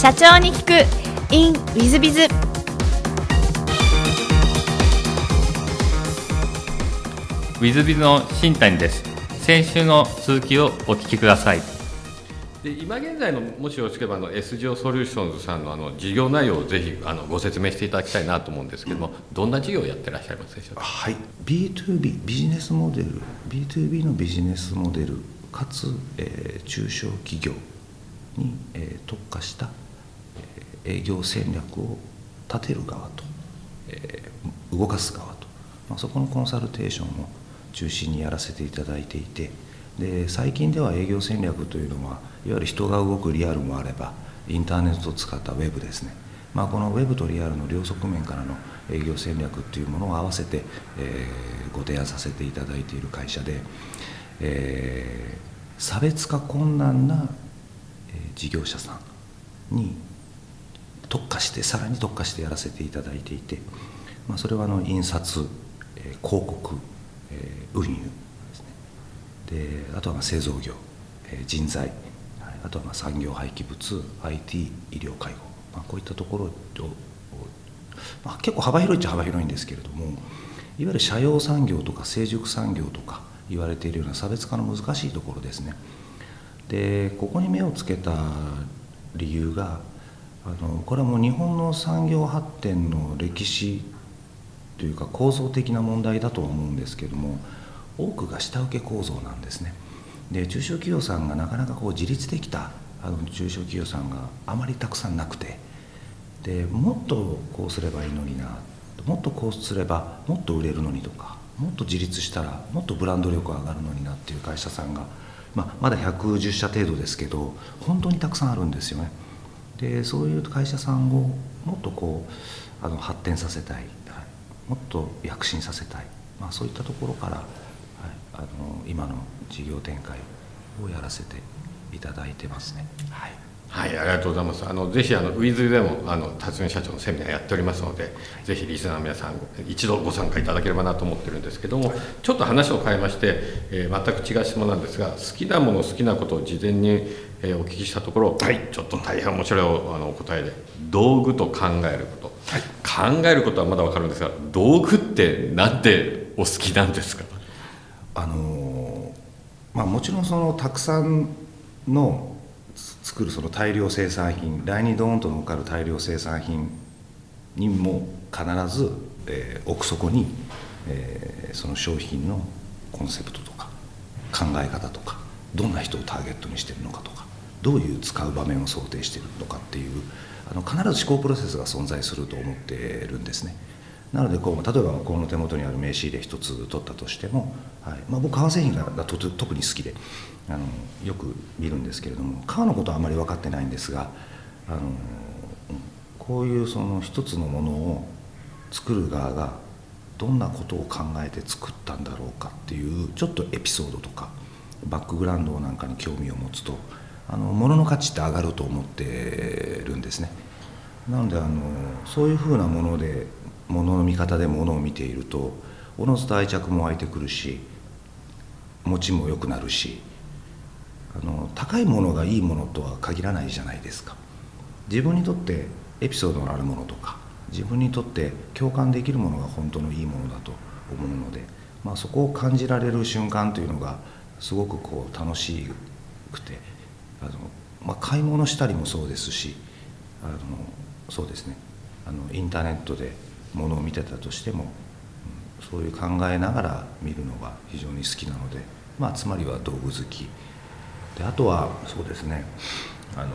社長に聞く。In ウィズビズウィズビズの新谷です。先週の続きをお聞きください。で今現在のもしよろしければあの SGO ソリューションズさんのあの事業内容をぜひあのご説明していただきたいなと思うんですけども、どんな事業をやってらっしゃいますでしょうか？はい。B2B ビジネスモデル。B2B のビジネスモデルかつ、えー中小企業に、えー特化した、えー営業戦略を立てる側と、えー動かす側と、まあ、そこのコンサルテーションを中心にやらせていただいていてで最近では営業戦略というのはいわゆる人が動くリアルもあればインターネットを使ったウェブですね。まあ、このウェブとリアルの両側面からの営業戦略っていうものを合わせて、えーご提案させていただいている会社で、えー差別化困難な、事業者さんに特化してさらに特化してやらせていただいていて、まあ、それはあの印刷、えー広告、えー運輸ですね。であとはまあ製造業、えー人材はいあとはまあ産業廃棄物 IT 医療介護、まあ、こういったところを、まあ、結構幅広いっちゃ幅広いんですけれどもいわゆる社用産業とか成熟産業とか言われているような差別化の難しいところですね。でここに目をつけた理由があのこれはもう日本の産業発展の歴史というか構造的な問題だとは思うんですけども多くが下請け構造なんですね。で中小企業さんがなかなかこう自立できたあの中小企業さんがあまりたくさんなくてでもっとこうすればいいのになもっとこうすればもっと売れるのにとかもっと自立したらもっとブランド力が上がるのになっていう会社さんが、まあ、まだ110社程度ですけど本当にたくさんあるんですよね。でそういう会社さんをもっとこうあの発展させたい、はいもっと躍進させたい、まあ、そういったところから、はい、あの今の事業展開をやらせていただいてますね。はいはい、ありがとうございます。あのぜひあのウィズでもあの辰巳社長のセミナーやっておりますので、ぜひリスナーの皆さん一度ご参加いただければなと思ってるんですけども、ちょっと話を変えまして、えー全く違う質問なんですが、好きなもの好きなことを事前に、えーお聞きしたところ、ちょっと大変面白いおあのお答えで、道具と考えること、考えることはまだわかるんですが、道具ってなんでお好きなんですか？あのまあ、もちろんそのたくさんのつ作るその大量生産品来にドーンと乗っかる大量生産品にも必ず、えー奥底に、えーその商品のコンセプトとか考え方とかどんな人をターゲットにしてるのかとかどういう使う場面を想定しているのかっていうあの必ず思考プロセスが存在すると思ってるんですね。なのでこう例えばこの手元にある名刺入れ一つ取ったとしても、はいまあ、僕革製品がとと特に好きであのよく見るんですけれども革のことはあまり分かってないんですがあのこういうその一つのものを作る側がどんなことを考えて作ったんだろうかっていうちょっとエピソードとかバックグラウンドなんかに興味を持つとあの物の価値って上がると思ってるんですね。なのであのそういうふうなもので物の見方で物を見ているとおのずと愛着も湧いてくるし持ちも良くなるしあの高いものがいいものとは限らないじゃないですか自分にとってエピソードのあるものとか自分にとって共感できるものが本当のいいものだと思うので、まあ、そこを感じられる瞬間というのがすごくこう楽しくてあの、まあ、買い物したりもそうですしあのそうですね。あのインターネットで物を見てたとしても、うんそういう考えながら見るのが非常に好きなので、まあ、つまりは道具好き。であとはそうですね。あの、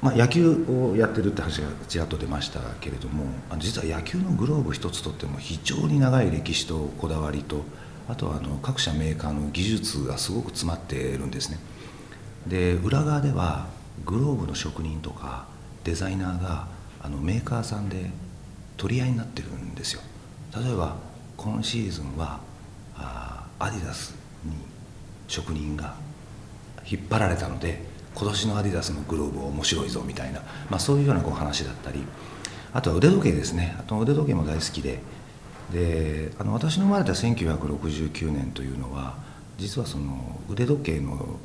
まあ、野球をやってるって話がちらっと出ましたけれども実は野球のグローブ一つとっても非常に長い歴史とこだわりとあとはあの各社メーカーの技術がすごく詰まっているんですね。で裏側ではグローブの職人とかデザイナーがあのメーカーさんで取り合いになってるんですよ。例えば今シーズンはあアディダスに職人が引っ張られたので今年のアディダスのグローブ面白いぞみたいな、まあ、そういうようなこう話だったりあとは腕時計ですね。あと腕時計も大好きで。であの私の生まれた1969年というのは実はその腕時計の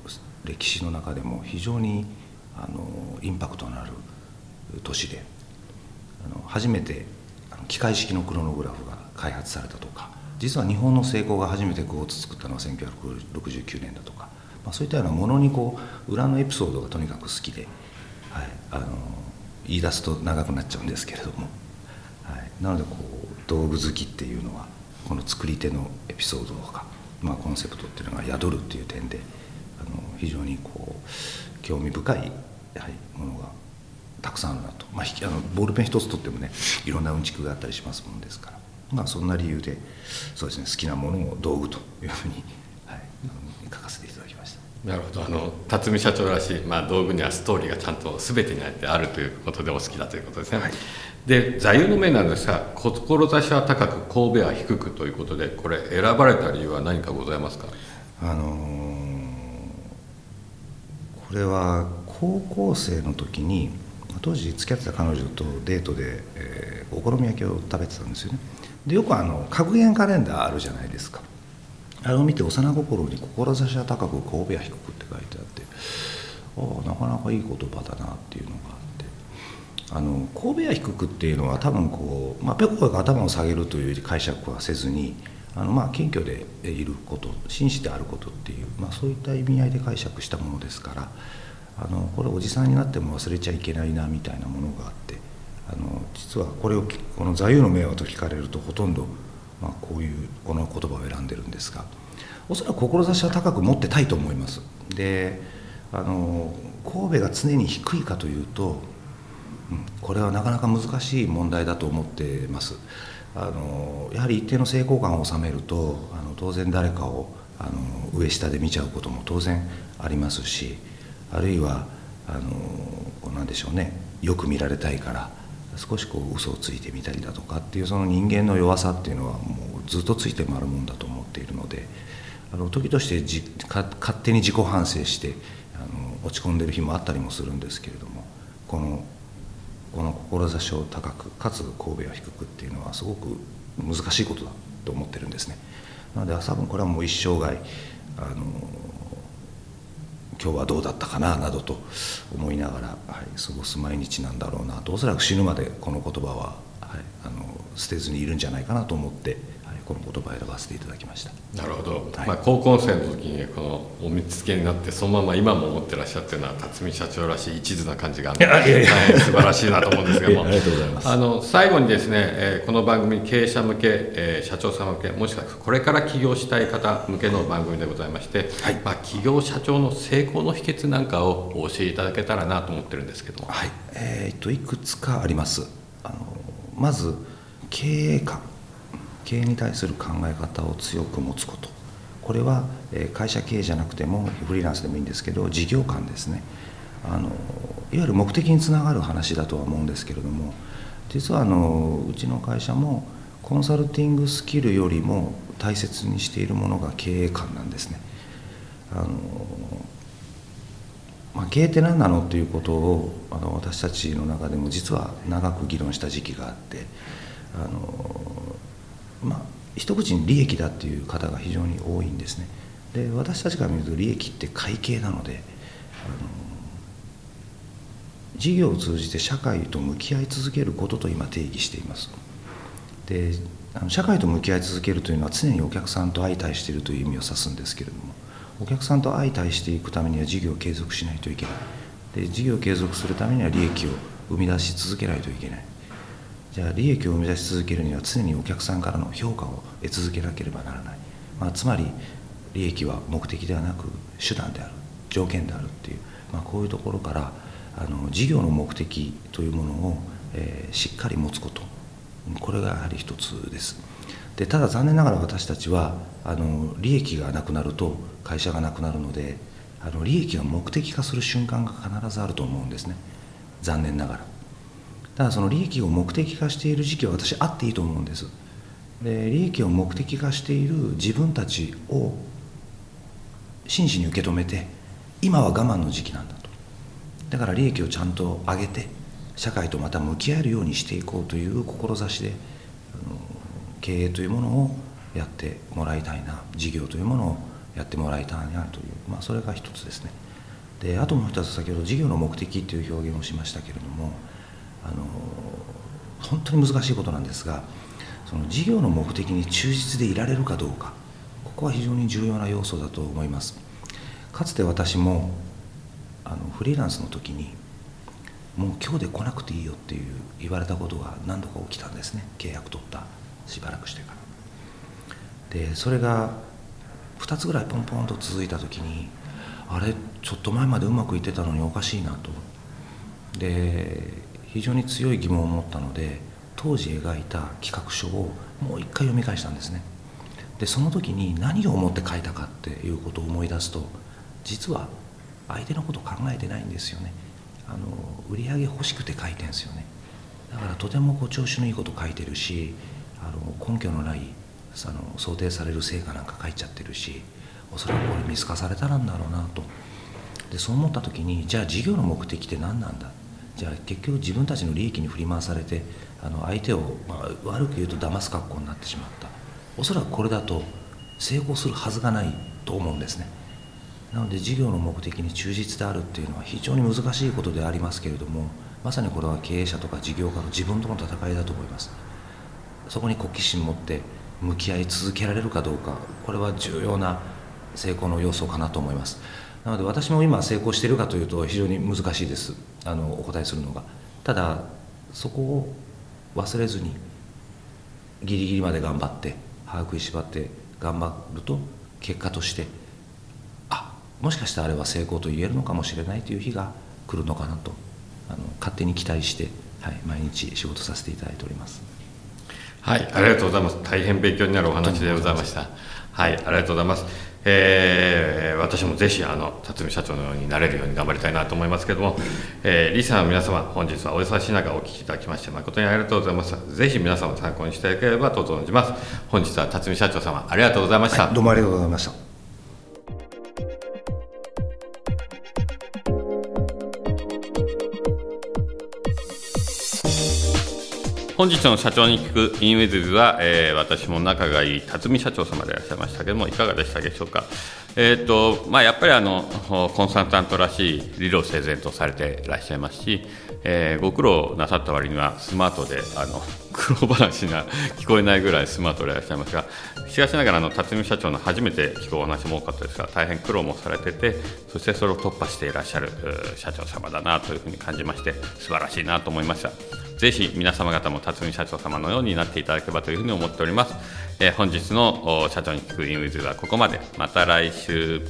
歴史の中でも非常にあのインパクトのある年であの初めて機械式のクロノグラフが開発されたとか実は日本の成功が初めてクォーツ作ったのは1969年だとか、まあ、そういったようなものにこう裏のエピソードがとにかく好きで、はい、あの言い出すと長くなっちゃうんですけれども、はい、なのでこう道具好きっていうのはこの作り手のエピソードとか、まあ、コンセプトっていうのが宿るっていう点での非常にこう興味深いやはりものがたくさんあるなと、まあ、あのボールペン一つとってもねいろんなうんちくがあったりしますもんですから、まあ、そんな理由でそうですね好きなものを道具というふうに、はい、書かせていただきました。なるほど。あの辰巳社長らしい、まあ、道具にはストーリーがちゃんと全てにあるということでお好きだということですね。はい、で座右の銘なんですが「志は高く神戸は低く」ということでこれ選ばれた理由は何かございますか？あのー、これは高校生の時に当時付き合ってた彼女とデートで、えー、お好み焼きを食べてたんですよね。でよくあの格言カレンダーあるじゃないですか。あれを見て幼心に「志は高く神戸は低く」って書いてあってああなかなかいい言葉だなっていうのがあって。あの神戸は低くっていうのは多分こう、まあ、ペコペコ頭を下げるという解釈はせずにあのまあ謙虚でいること紳士であることっていう、まあ、そういった意味合いで解釈したものですからあのこれおじさんになっても忘れちゃいけないなみたいなものがあってあの実はこれをこの座右の銘はと聞かれるとほとんどまあ、こういうこの言葉を選んでるんですがおそらく志は高く持ってたいと思います。であの神戸が常に低いかというと、うん、これはなかなか難しい問題だと思ってます。あのやはり一定の成功感を収めるとあの当然誰かをあの上下で見ちゃうことも当然ありますしあるいはあの何でしょうねよく見られたいから少しこう嘘をついてみたりだとかっていうその人間の弱さっていうのはもうずっとついて回るもんだと思っているのであの時としてじか勝手に自己反省してあの落ち込んでる日もあったりもするんですけれどもこのこの志を高くかつ神戸を低くっていうのはすごく難しいことだと思ってるんですね。なので多分これはもう一生涯あの今日はどうだったかななどと思いながら、はい、過ごす毎日なんだろうなとおそらく死ぬまでこの言葉は、はい、あの捨てずにいるんじゃないかなと思ってこの言葉を選ばせていただきました。なるほど、はい、まあ、高校生の時にこのお見つけになってそのまま今も思ってらっしゃってるのは辰巳社長らしい一途な感じがあって大変素晴らしいなと思うんですけども。ありがとうございます。あの最後にですね、えー、この番組経営者向け、えー、社長さん向けもしくはこれから起業したい方向けの番組でございまして、はい、まあ、企業社長の成功の秘訣なんかをお教えいただけたらなと思ってるんですけども。はい。えー、っといくつかあります。あのまず経営観経営に対する考え方を強く持つことこれは会社経営じゃなくてもフリーランスでもいいんですけど事業観ですねあのいわゆる目的につながる話だとは思うんですけれども実はあのうちの会社もコンサルティングスキルよりも大切にしているものが経営観なんですね。あのまあ、経営って何なのっていうことをあの私たちの中でも実は長く議論した時期があってあのまあ、一口に利益だっていう方が非常に多いんですね。で私たちから見ると利益って会計なのであの事業を通じて社会と向き合い続けることと今定義しています。であの社会と向き合い続けるというのは常にお客さんと相対しているという意味を指すんですけれどもお客さんと相対していくためには事業を継続しないといけない。で事業を継続するためには利益を生み出し続けないといけない。じゃあ利益を生み出し続けるには常にお客さんからの評価を得続けなければならない、まあ、つまり利益は目的ではなく手段である条件であるっていう、まあ、こういうところからあの事業の目的というものを、えー、しっかり持つこと。これがやはり一つです。でただ残念ながら私たちはあの利益がなくなると会社がなくなるのであの利益が目的化する瞬間が必ずあると思うんですね。残念ながら。ただその利益を目的化している時期は私あっていいと思うんです。で利益を目的化している自分たちを真摯に受け止めて今は我慢の時期なんだと。だから利益をちゃんと上げて社会とまた向き合えるようにしていこうという志で経営というものをやってもらいたいな事業というものをやってもらいたいなという、まあ、それが一つですね。であともう一つ先ほど事業の目的という表現をしましたけれどもあの本当に難しいことなんですがその事業の目的に忠実でいられるかどうかここは非常に重要な要素だと思います。かつて私もあのフリーランスの時にもう今日で来なくていいよっていう言われたことが何度か起きたんですね。契約取ったしばらくしてから。でそれが2つぐらいポンポンと続いた時にあれちょっと前までうまくいってたのにおかしいなと。で非常に強い疑問を持ったので当時描いた企画書をもう一回読み返したんですね。でその時に何を思って書いたかっていうことを思い出すと実は相手のこと考えてないんですよね。あの売り上げ欲しくて書いてんですよね。だからとてもこう調子のいいこと書いてるしあの根拠のないあの想定される成果なんか書いちゃってるしおそらくこれ見透かされたらんだろうなと。でそう思った時にじゃあ事業の目的って何なんだ？じゃあ結局自分たちの利益に振り回されてあの相手を、まあ、悪く言うと騙す格好になってしまった。おそらくこれだと成功するはずがないと思うんですね。なので事業の目的に忠実であるっていうのは非常に難しいことでありますけれどもまさにこれは経営者とか事業家の自分との戦いだと思います。そこに好奇心持って向き合い続けられるかどうかこれは重要な成功の要素かなと思います。なので私も今成功しているかというと非常に難しいです。あのお答えするのが。ただそこを忘れずにギリギリまで頑張って歯食いしばって頑張ると結果としてあもしかしたらあれは成功と言えるのかもしれないという日が来るのかなとあの勝手に期待して、はい、毎日仕事させていただいております。はいありがとうございます。大変勉強になるお話でございました。はいありがとうございます。えー、私もぜひあの辰巳社長のようになれるように頑張りたいなと思いますけども、えー、リスナーの皆様本日はお忙しい中お聞きいただきまして誠にありがとうございます。ぜひ皆様参考にしていただければと存じます。本日は辰巳社長様ありがとうございました、はい、どうもありがとうございました。本日の社長に聞くインウェズは、えー、私も仲がいい辰巳社長様でいらっしゃいましたけどもいかがでしたでしょうか、えーとまあ、やっぱりあのコンサルタントらしい理路整然とされていらっしゃいますし、えー、ご苦労なさった割にはスマートであの 苦労話が聞こえないぐらいスマートでいらっしゃいますがしかしながらあの辰巳社長の初めて聞くお話も多かったですが大変苦労もされててそしてそれを突破していらっしゃる社長様だなというふうに感じまして素晴らしいなと思いました。ぜひ皆様方も辰巳社長様のようになっていただければというふうに思っております。えー、本日の社長に聞くインウィズはここまで。また来週。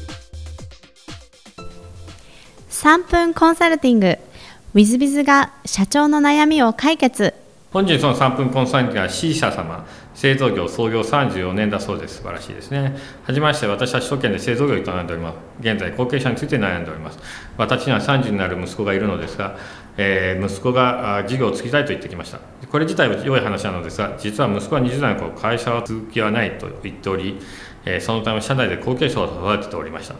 3分コンサルティング。ウィズビズが社長の悩みを解決。本日の3分コンサルティングは C 社様。製造業創業34年だそうです。素晴らしいですね。はじめまして、私は首都圏で製造業を営んでおります。現在、後継者について悩んでおります。私には30になる息子がいるのですが、えー、息子が事業を継ぎたいと言ってきました。これ自体は良い話なのですが、実は息子は20代の頃、会社は続きはないと言っており、えー、そのため社内で後継者を育てておりました。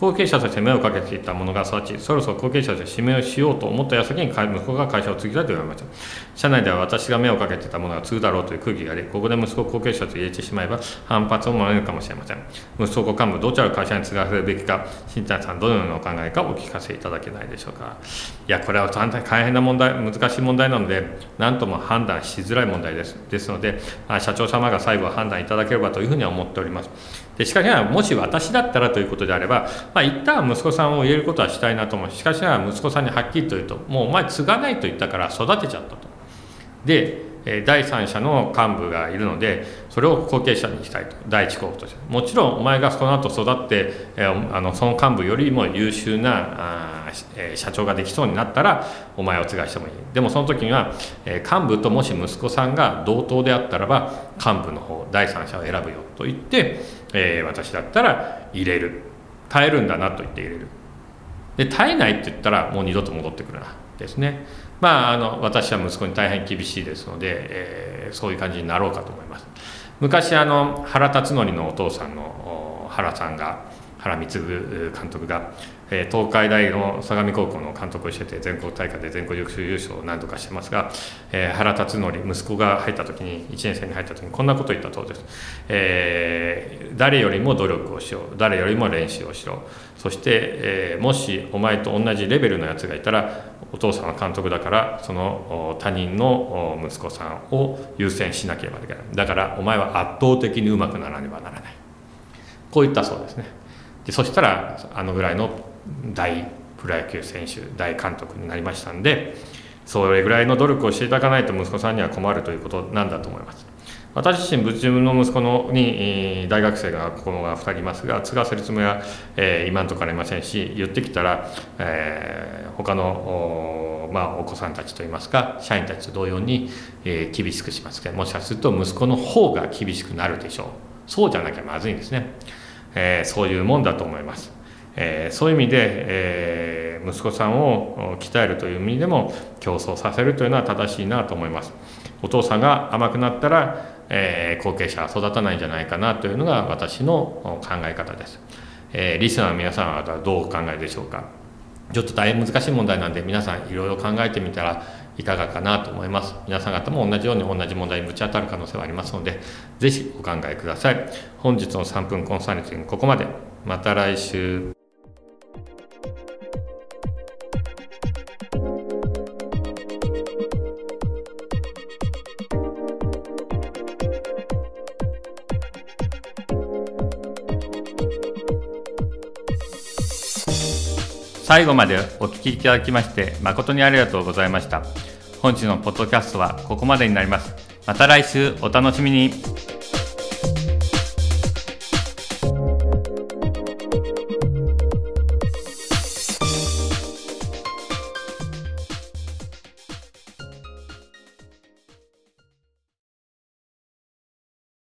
後継者として目をかけていたものが育ち、そろそろ後継者として指名をしようと思った矢先に息子が会社を継ぎたいと言われました。社内では私が目をかけていたものが継ぐだろうという空気があり、ここで息子を後継者と入れてしまえば反発を招るかもしれません。息子幹部、どちらの会社に継がせるべきか、新谷さん、どのようなお考えかお聞かせいただけないでしょうか。いや、これは大変な問題、難しい問題なので、何とも判断しづらい問題です。ですので、社長様が最後判断いただければというふうには思っております。でしかしながら、もし私だったらということであれば、まあ、一旦息子さんを入れることはしたいなと思う。しかしながら息子さんにはっきりと言うともうお前継がないと言ったから育てちゃったと。で第三者の幹部がいるのでそれを後継者にしたいと。第一候補として。もちろんお前がその後育ってあのその幹部よりも優秀なあ社長ができそうになったらお前を継がしてもいい。でもその時には幹部ともし息子さんが同等であったらば幹部の方第三者を選ぶよと言って、え、私だったら入れる。耐えるんだなと言って入れる。で耐えないって言ったらもう二度と戻ってくるな。ですね。まああの私は息子に大変厳しいですので、えー、そういう感じになろうかと思います。昔あの原辰徳のお父さんの原さんが原光監督が、えー、東海大の相模高校の監督をしてて全国大会で全国優勝を何度かしてますが、えー、原辰徳息子が入った時に1年生に入った時にこんなことを言ったそうです、えー、誰よりも努力をしよう誰よりも練習をしろ。そして、えー、もしお前と同じレベルのやつがいたらお父さんは監督だからその他人の息子さんを優先しなければいけない。だからお前は圧倒的にうまくならねばならない。こう言ったそうですね。でそしたらあのぐらいの大プロ野球選手大監督になりましたんでそれぐらいの努力をしていただかないと息子さんには困るということなんだと思います私自身自分の息子のに大学生が子供が2人いますが継がせるつもりは、えー、今のところありませんし言ってきたら、えー、他のお,、まあ、お子さんたちといいますか社員たちと同様に、えー、厳しくしますけどもしかすると息子の方が厳しくなるでしょうそうじゃなきゃまずいんですね。えー、そういうもんだと思います。えー、そういう意味で、えー、息子さんを鍛えるという意味でも競争させるというのは正しいなと思います。お父さんが甘くなったら、えー、後継者は育たないんじゃないかなというのが私の考え方です。え、リスナーの皆さんはどうお考えでしょうか？ちょっと大変難しい問題なんで皆さんいろいろ考えてみたらいかがかなと思います。皆さん方も同じように同じ問題にぶち当たる可能性はありますので、ぜひお考えください。本日の3分コンサルティングここまで。また来週。最後までお聞きいただきまして誠にありがとうございました。本日のポッドキャストはここまでになります。また来週お楽しみに。